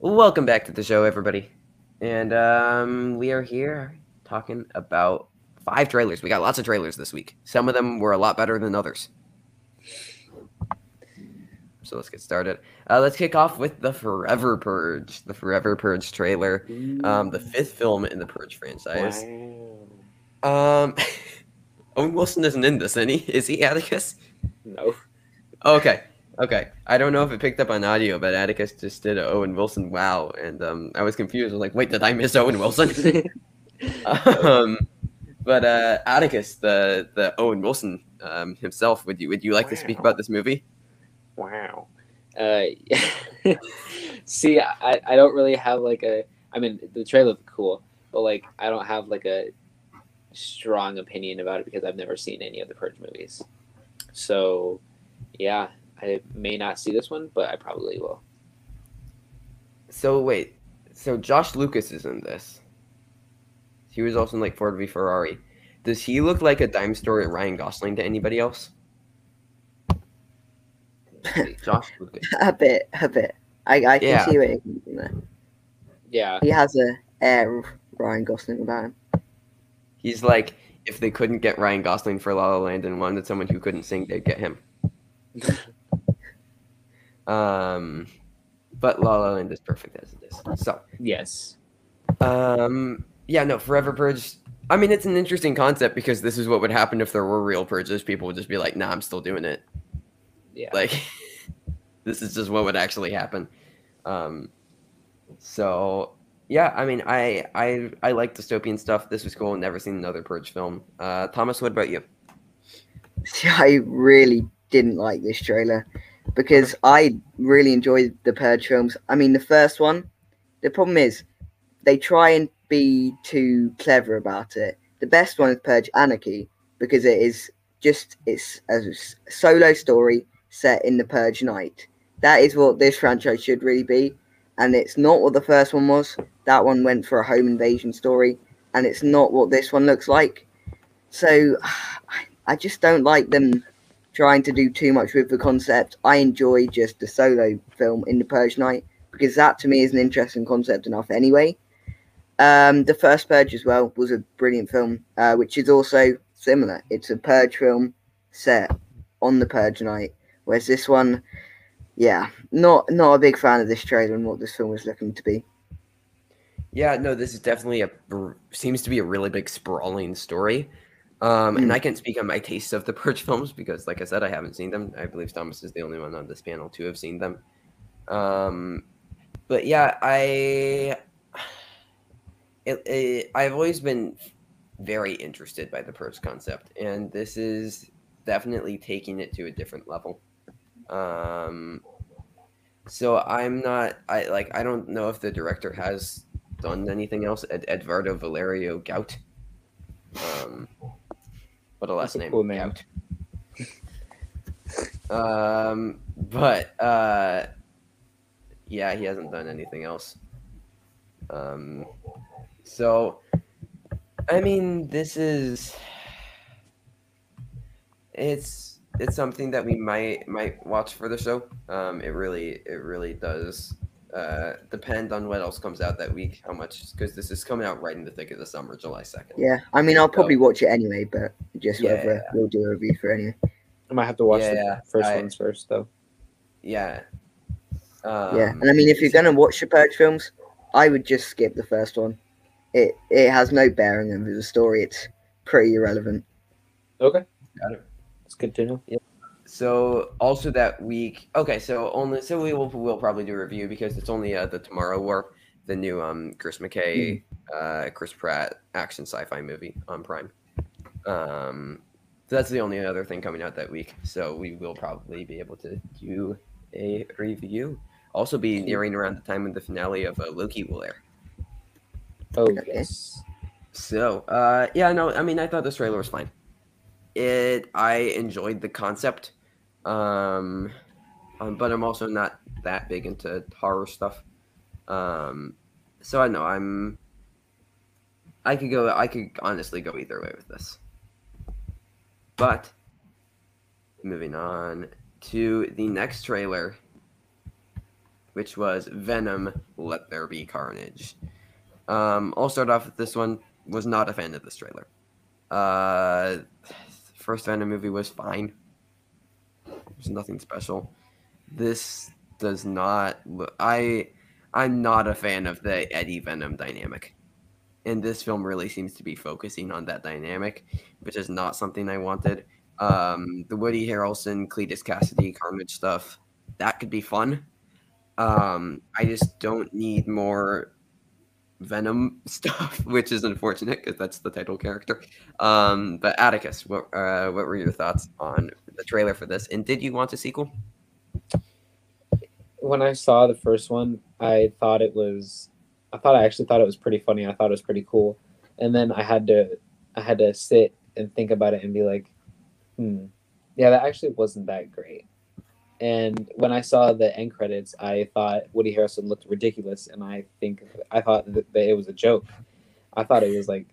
Welcome back to the show, everybody. And um, we are here talking about five trailers. We got lots of trailers this week. Some of them were a lot better than others. So let's get started. Uh, let's kick off with the Forever Purge, the Forever Purge trailer, um, the fifth film in the Purge franchise. Wow. Um, Owen Wilson isn't in this, any? Is he Atticus? No. Okay. Okay. I don't know if it picked up on audio, but Atticus just did a Owen Wilson wow, and um, I was confused. I was like, wait, did I miss Owen Wilson? um, but uh, Atticus, the the Owen Wilson um, himself, would you would you like to speak about this movie? Wow. Uh, see, I, I don't really have like a. I mean, the trailer looked cool, but like I don't have like a strong opinion about it because I've never seen any of the Purge movies. So, yeah, I may not see this one, but I probably will. So wait, so Josh Lucas is in this. He was also in like Ford v Ferrari. Does he look like a dime store at Ryan Gosling to anybody else? Josh Lucas. a bit, a bit. I, I can Yeah. see what he in there. Yeah, He has a air of Ryan Gosling about him. He's like, if they couldn't get Ryan Gosling for La La Land and wanted someone who couldn't sing, they'd get him. Um, but La La Land is perfect as it is. So, yes, um, yeah, no, Forever Purge. I mean, it's an interesting concept because this is what would happen if there were real purges. People would just be like, "Nah, I'm still doing it." yeah. Like, this is just what would actually happen. Um, so yeah, I mean, I I I like dystopian stuff. This was cool. Never seen another Purge film. Uh, Thomas, what about you? See, I really didn't like this trailer because I really enjoyed the Purge films. I mean, the first one, the problem is they try and be too clever about it. The best one is Purge Anarchy because it is just it's a solo story set in the Purge night. That is what this franchise should really be, and it's not what the first one was. That one went for a home invasion story, and it's not what this one looks like. So I just don't like them trying to do too much with the concept. I enjoy just the solo film in the Purge Night because that to me is an interesting concept enough anyway. Um, the first Purge as well was a brilliant film, uh, which is also similar. It's a Purge film set on the Purge Night, whereas this one, yeah, not not a big fan of this trailer and what this film is looking to be. Yeah, no, this is definitely a seems to be a really big sprawling story. Um, and Mm. I can't speak on my taste of the Purge films because, like I said, I haven't seen them. I believe Thomas is the only one on this panel to have seen them. Um, but yeah, I, it, it, I've always been very interested by the Purge concept, and this is definitely taking it to a different level. Um, so I'm not, I like, I don't know if the director has done anything else. Ed, Everardo Valerio Gout. Um, what a last That's a name. cool name. Um, but uh, yeah, he hasn't done anything else. Um, so I mean, this is it's it's something that we might might watch for the show. Um, it really it really does uh, depend on what else comes out that week. How much because this is coming out right in the thick of the summer, July second. Yeah, I mean, I'll probably watch it anyway, but just Yeah, whether yeah. we'll do a review for it anyway. I might have to watch Yeah, the first I- ones first, though. Yeah. Um, yeah, and I mean, if you're gonna watch the Purge films, I would just skip the first one. It it has no bearing on the story. It's pretty irrelevant. Okay, Got it. it's good to know. So also that week, okay. So only so we will we'll probably do a review because it's only uh, the Tomorrow War, the new um Chris McKay, uh Chris Pratt action sci-fi movie on Prime. Um, so that's the only other thing coming out that week. So we will probably be able to do a review. Also, be nearing around the time of the finale of uh, Loki will air. Oh Okay. yes. So, uh, yeah, no, I mean, I thought this trailer was fine. It, I enjoyed the concept, um, um, but I'm also not that big into horror stuff. Um, so I know I'm. I could go. I could honestly go either way with this. But moving on to the next trailer, which was Venom: Let There Be Carnage. Um, I'll start off with this one. Was not a fan of this trailer. Uh, first Venom movie was fine. There's nothing special. This does not. Look, I I'm not a fan of the Eddie Venom dynamic. And this film really seems to be focusing on that dynamic, which is not something I wanted. Um, the Woody Harrelson, Cletus Cassidy, Carnage stuff, that could be fun. Um, I just don't need more Venom stuff, which is unfortunate because that's the title character. Um, but Atticus, what uh, what were your thoughts on the trailer for this? And did you want a sequel? When I saw the first one, I thought it was, I thought I actually thought it was pretty funny. I thought it was pretty cool, and then I had to, I had to sit and think about it and be like, hmm, yeah, that actually wasn't that great. And when I saw the end credits, I thought Woody Harrelson looked ridiculous, and I think I thought that, it was a joke. I thought it was like,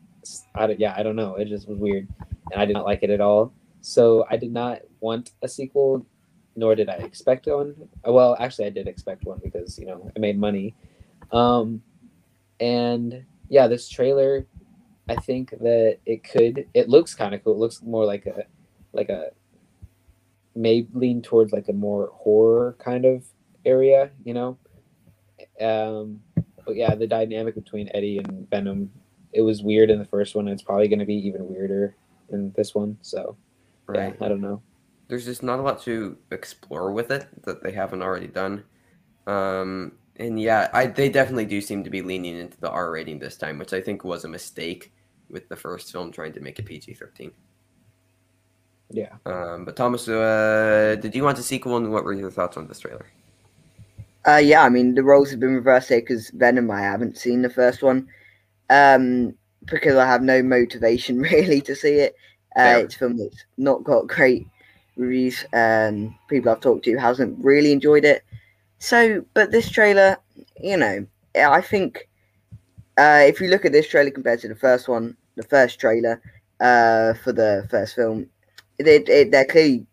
I, don't, yeah, I don't know, it just was weird, and I did not like it at all. So I did not want a sequel, nor did I expect one. Well, actually, I did expect one because you know it made money. Um, and yeah, this trailer, I think that it could. It looks kind of cool. It looks more like a, like a may lean towards like a more horror kind of area, you know. Um, but yeah, the dynamic between Eddie and Venom, it was weird in the first one. it's probably going to be even weirder in this one. So, right. yeah, I don't know. There's just not a lot to explore with it that they haven't already done. Um, and yeah, I they definitely do seem to be leaning into the R rating this time, which I think was a mistake with the first film trying to make it PG thirteen. Yeah. Um, but Thomas, uh, did you want a sequel, and what were your thoughts on this trailer? Uh, yeah, I mean the roles have been reversed here because Venom. I haven't seen the first one, um, because I have no motivation really to see it. Uh, it's a film that's not got great reviews. Um, people I've talked to hasn't really enjoyed it. So, but this trailer, you know, I think uh, if you look at this trailer compared to the first one, the first trailer uh, for the first film, they, they they're clearly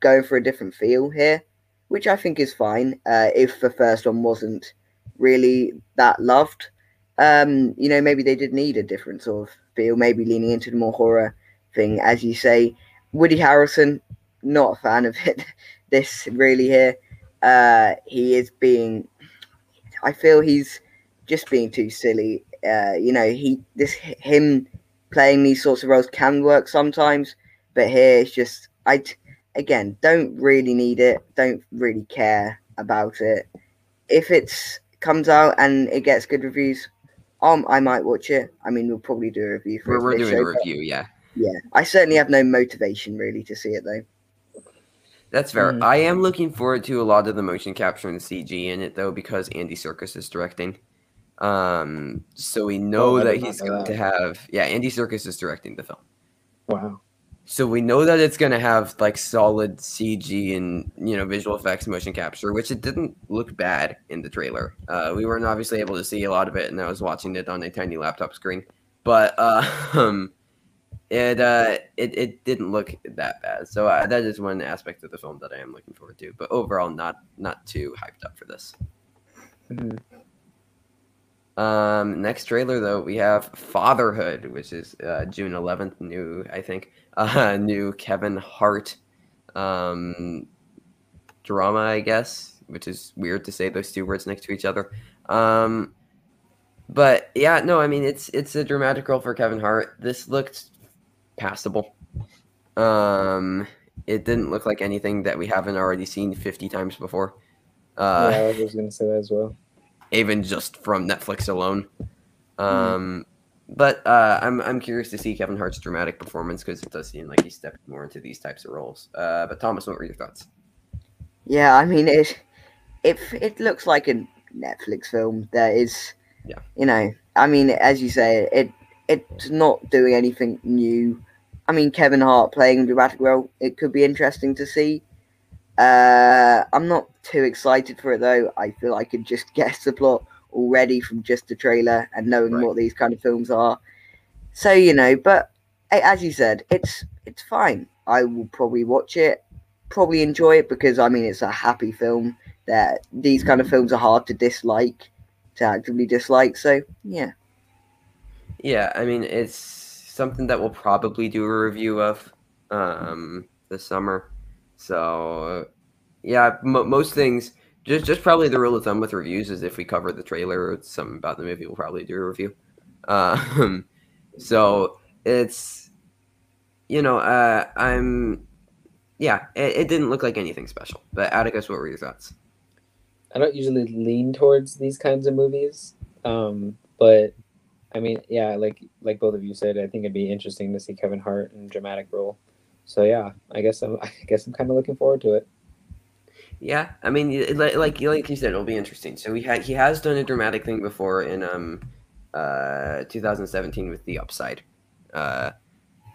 going for a different feel here, which I think is fine. Uh, if the first one wasn't really that loved, um, you know, maybe they did need a different sort of feel, maybe leaning into the more horror thing, as you say. Woody Harrelson, not a fan of it. this really here, uh, he is being. I feel he's just being too silly. Uh, you know, he this him playing these sorts of roles can work sometimes, but here it's just I again don't really need it, don't really care about it. If it comes out and it gets good reviews, um, I might watch it. I mean, we'll probably do a review for we're, we're doing show, a review, yeah. Yeah, I certainly have no motivation really to see it though. That's fair. Mm. I am looking forward to a lot of the motion capture and CG in it though, because Andy Serkis is directing. Um, so we know oh, that he's going that. to have yeah, Andy Serkis is directing the film. Wow. So we know that it's going to have like solid CG and you know visual effects, motion capture, which it didn't look bad in the trailer. Uh, we weren't obviously able to see a lot of it, and I was watching it on a tiny laptop screen. But uh, um, it uh, it it didn't look that bad. So uh, that is one aspect of the film that I am looking forward to. But overall, not not too hyped up for this. Mm-hmm. Um, next trailer though, we have Fatherhood, which is uh, June 11th, new I think, uh, new Kevin Hart um, drama, I guess, which is weird to say those two words next to each other. Um, but yeah, no, I mean it's it's a dramatic role for Kevin Hart. This looked passable. Um, it didn't look like anything that we haven't already seen 50 times before. Uh, yeah, I was gonna say that as well even just from Netflix alone. Hmm. Um, mm. But uh, I'm I'm curious to see Kevin Hart's dramatic performance because it does seem like he's stepping more into these types of roles. Uh, but Thomas, what were your thoughts? Yeah, I mean it. It it looks like a Netflix film. That is, yeah. You know, I mean, as you say, it it's not doing anything new. I mean, Kevin Hart playing role, it could be interesting to see. Uh, I'm not too excited for it though. I feel I could just guess the plot already from just the trailer and knowing right. what these kind of films are. So you know, but as you said, it's it's fine. I will probably watch it, probably enjoy it because I mean it's a happy film. that these kind of films are hard to dislike, to actively dislike. So yeah, Yeah, I mean it's something that we'll probably do a review of um, this summer. So yeah, mo most things just just probably the rule of thumb with reviews is if we cover the trailer or something about the movie, we'll probably do a review. Um, so it's you know uh, I'm yeah, it, it didn't look like anything special. But Atticus, what were your thoughts? I don't usually lean towards these kinds of movies, um, but I mean, yeah, like like both of you said, I think it'd be interesting to see Kevin Hart in a dramatic role. So yeah, I guess I'm I guess I'm kind of looking forward to it. Yeah, I mean, like like you said, it'll be interesting. So he had he has done a dramatic thing before in um uh 2017 with The Upside, uh,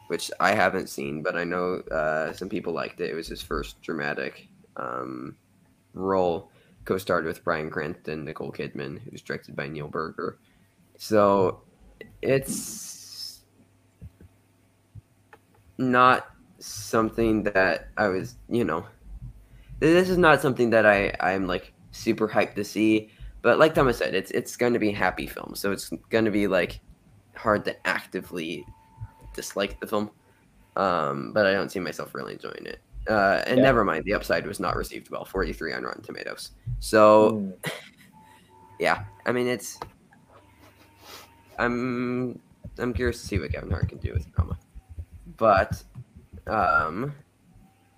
which I haven't seen, but I know uh some people liked it. It was his first dramatic um role, co-starred with Bryan Cranston, Nicole Kidman, who's directed by Neil Burger. So it's not something that I was, you know, this is not something that I I'm like super hyped to see. But like Thomas said, it's it's going to be a happy film, so it's going to be like hard to actively dislike the film. Um, but I don't see myself really enjoying it. Uh, and Yeah. never mind, the upside was not received well, 43 on Rotten Tomatoes. So Mm. yeah, I mean it's. I'm I'm curious to see what Kevin Hart can do with drama, but um,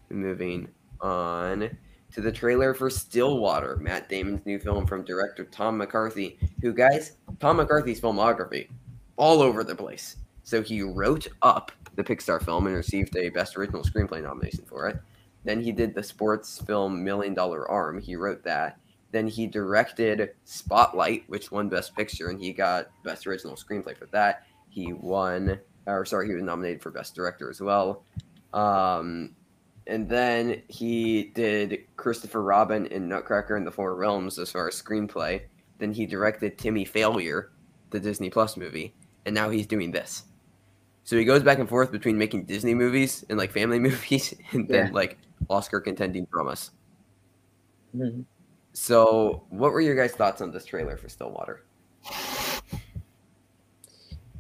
moving on to the trailer for Stillwater, Matt Damon's new film from director Tom McCarthy, who guys, Tom McCarthy's filmography all over the place. So he wrote up the Pixar film and received a Best Original Screenplay nomination for it. Then he did the sports film Million Dollar Arm. He wrote that. Then he directed Spotlight, which won Best Picture, and he got Best Original Screenplay for that. He won, or sorry, he was nominated for Best Director as well. Um, and then he did Christopher Robin in Nutcracker in the Four Realms as far as screenplay. Then he directed Timmy Failure, the Disney Plus movie, and now he's doing this. So he goes back and forth between making Disney movies and like family movies, and then Yeah. like Oscar contending dramas. Mhm. So, what were your guys' thoughts on this trailer for Stillwater?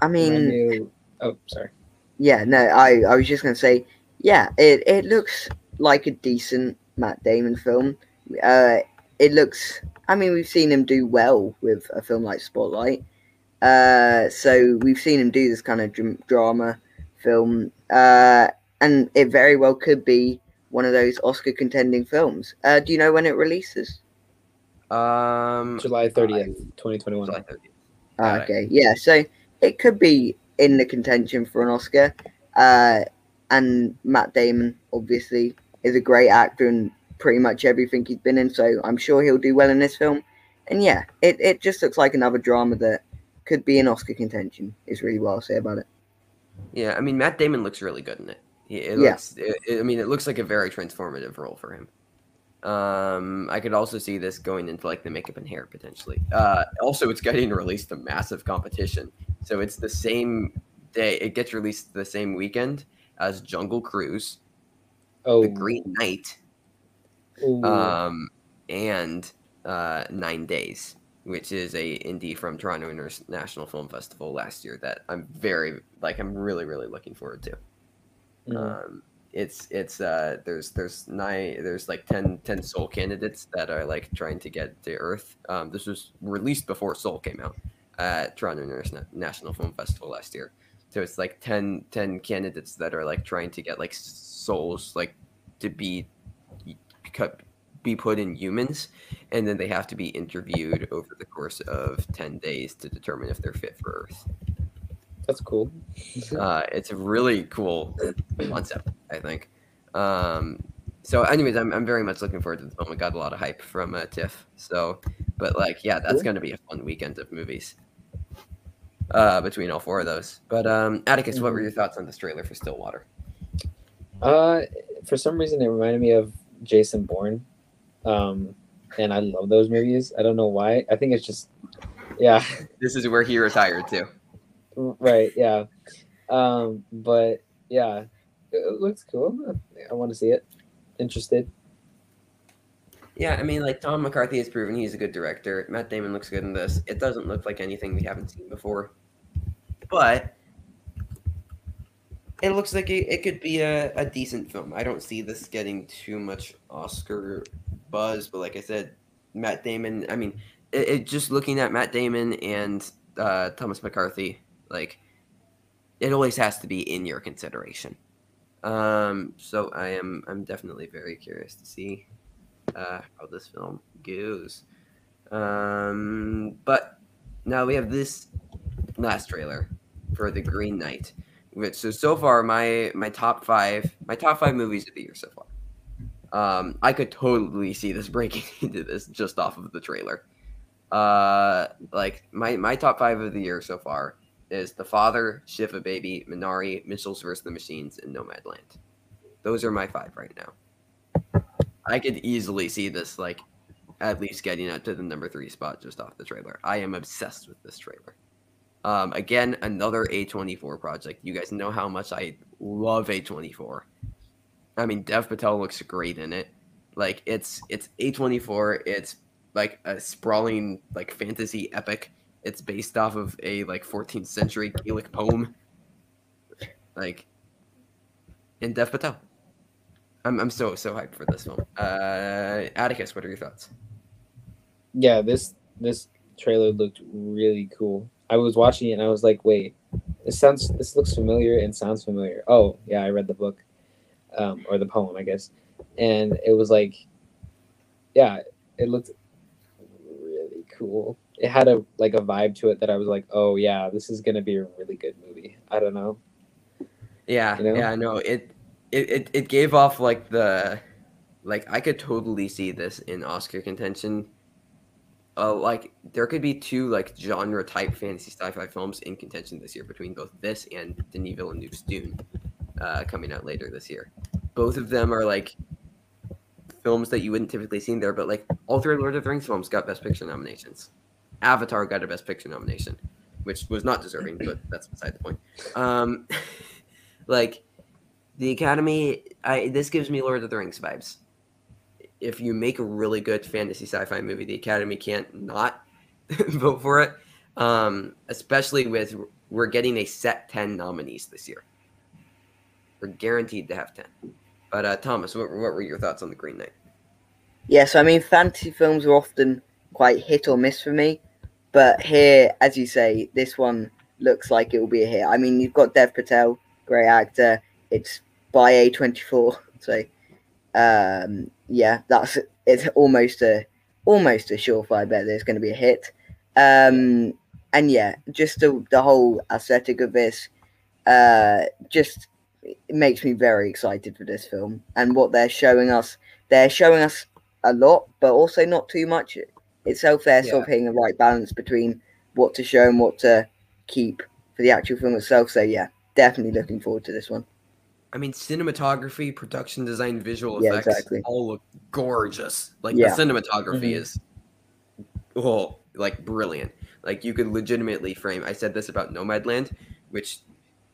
I And I mean, knew- oh, sorry. yeah, no, I I was just gonna say, yeah, it it looks like a decent Matt Damon film. Uh, it looks. I mean, we've seen him do well with a film like Spotlight. Uh, so we've seen him do this kind of dr- drama film, uh, and it very well could be one of those Oscar contending films. Uh, do you know when it releases? Um, July thirtieth, twenty twenty one. July 30th. Ah, Got okay, yeah. So it could be in the contention for an Oscar. Uh, and Matt Damon obviously is a great actor in pretty much everything he's been in. So I'm sure he'll do well in this film. And yeah, it, it just looks like another drama that could be an Oscar contention. Is really what I'll say about it. Yeah, I mean Matt Damon looks really good in it. He- It Yeah. looks, it, it- I mean, it looks like a very transformative role for him. Um, I could also see this going into like the makeup and hair potentially. Uh, also, it's getting released to massive competition, so it's the same day. It gets released the same weekend as Jungle Cruise, Oh, The Green Knight, ooh. um, and uh, Nine Days, which is a indie from Toronto International Film Festival last year that I'm very like I'm really really looking forward to. Mm. Um, it's it's uh there's there's nine there's like 10, 10 Soul candidates that are like trying to get to Earth. Um, this was released before Soul came out at Toronto International Film Festival last year. So it's like 10, 10 candidates that are like trying to get like souls like to be cut be put in humans and then they have to be interviewed over the course of 10 days to determine if they're fit for earth That's cool. uh, it's a really cool concept i think um, so anyways I'm, I'm very much looking forward to the film it got a lot of hype from uh, tiff so but like yeah that's Cool. going to be a fun weekend of movies uh, between all four of those but um, atticus what were Mhm. your thoughts on this trailer for stillwater Uh, for some reason, it reminded me of Jason Bourne, um, and I love those movies. I don't know why. I think it's just, yeah, this is where he retired too right, yeah. Um, but yeah, it looks cool. I want to see it. Interested. Yeah, I mean, like Tom McCarthy has proven he's a good director. Matt Damon looks good in this. It doesn't look like anything we haven't seen before, but it looks like it, it could be a, a decent film. I don't see this getting too much Oscar buzz, but like I said, Matt Damon. I mean, it, it just looking at Matt Damon and uh, Thomas McCarthy, like it always has to be in your consideration. Um, so I am I'm definitely very curious to see uh, how this film goes. Um, but now we have this last trailer for the Green Knight. So so far my my top five my top five movies of the year so far. Um, I could totally see this breaking into this just off of the trailer. Uh, like my my top five of the year so far is The Father, Shiva Baby, Minari, Mitchell's vs. the Machines, and Nomadland. Those are my five right now. I could easily see this like at least getting up to the number three spot just off the trailer. I am obsessed with this trailer. Um, again, another A24 project. You guys know how much I love A24. I mean, Dev Patel looks great in it. Like it's it's A24. It's like a sprawling like fantasy epic. It's based off of a like 14th century Gaelic poem. Like, in Dev Patel. I'm I'm so so hyped for this film. Uh, Atticus, what are your thoughts? Yeah, this this trailer looked really cool. I was watching it and I was like, wait, this sounds this looks familiar and sounds familiar. Oh yeah, I read the book, um, or the poem, I guess, and it was like, yeah, it looked really cool. It had a like a vibe to it that I was like, oh yeah, this is gonna be a really good movie. I don't know. Yeah, You know? yeah, no, it, it it it gave off like the, like I could totally see this in Oscar contention. Uh, like there could be two like genre type fantasy sci-fi films in contention this year between both this and Denis Villeneuve's Dune, uh, coming out later this year. Both of them are like films that you wouldn't typically see in there, but like all three Lord of the Rings films got Best Picture nominations. Avatar got a Best Picture nomination, which was not deserving, but that's beside the point. Um, like the Academy, I this gives me Lord of the Rings vibes. If you make a really good fantasy sci-fi movie, the Academy can't not vote for it. Um, especially with we're getting a set ten nominees this year. We're guaranteed to have ten. But uh, Thomas, what, what were your thoughts on the Green Knight? Yes, I mean fantasy films are often quite hit or miss for me, but here, as you say, this one looks like it will be a hit. I mean, you've got Dev Patel, great actor. It's by A24, so um, yeah, that's it's almost a almost a surefire bet that it's going to be a hit. Um, and yeah, just the the whole aesthetic of this, uh, just makes me very excited for this film and what they're showing us. They're showing us a lot, but also not too much itself. They're sort of hitting the right balance between what to show and what to keep for the actual film itself. So yeah, definitely looking forward to this one. I mean, cinematography, production design, visual Yeah, effects exactly. all look gorgeous. Like Yeah. the cinematography Mhm. is, oh, like brilliant. Like you could legitimately frame. I said this about Nomadland, which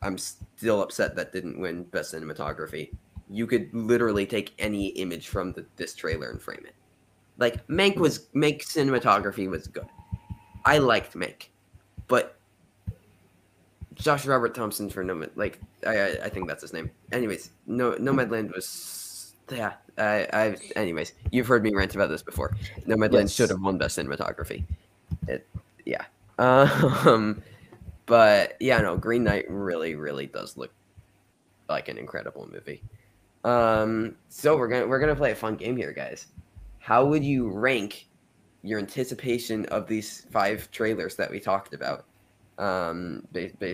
I'm still upset that didn't win best cinematography. You could literally take any image from the, this trailer and frame it. Like Mank was Mank cinematography was good. I liked Mank, but Josh Robert Thompson for Nomad, like I, I think that's his name. Anyways, no Nomadland was yeah. I I anyways, you've heard me rant about this before. Nomadland Yes. should have won best cinematography. It yeah. Um, but yeah, no, Green Knight really really does look like an incredible movie. Um, so we're gonna we're gonna play a fun game here, guys. How would you rank your anticipation of these five trailers that we talked about? um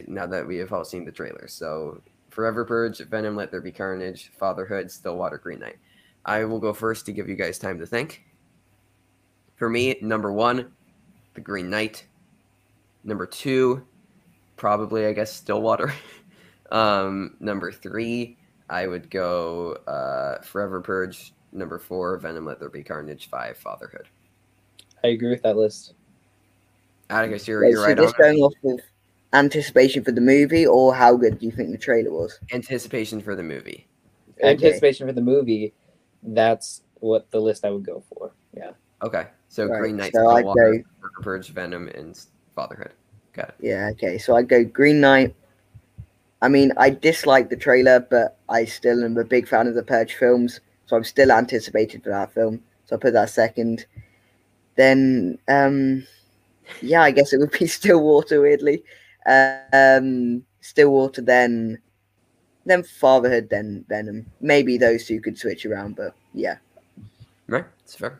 now that we have all seen the trailers. So forever purge venom let there be carnage fatherhood stillwater green knight. I will go first to give you guys time to think. For me number one the green knight. Number two probably i guess stillwater. Um number three i would go uh forever purge number four venom let there be carnage five fatherhood I agree with that list. atticus you're, Wait, you're so right this on going off of anticipation for the movie or how good do you think the trailer was? anticipation for the movie Okay. Anticipation for the movie, that's what the list I would go for. Yeah. Okay, so Right, Green Knight, so I'd Stillwater, go- Purge, Venom, and Fatherhood. Got it. Yeah, okay. So I go Green Knight. I mean, I dislike the trailer, but I still am a big fan of the Purge films, so I'm still anticipated for that film. So I put that second. Then, um, yeah, I guess it would be Stillwater. Weirdly, um, Stillwater, then, then Fatherhood, then Venom. Maybe those two could switch around, but yeah. Right, it's fair.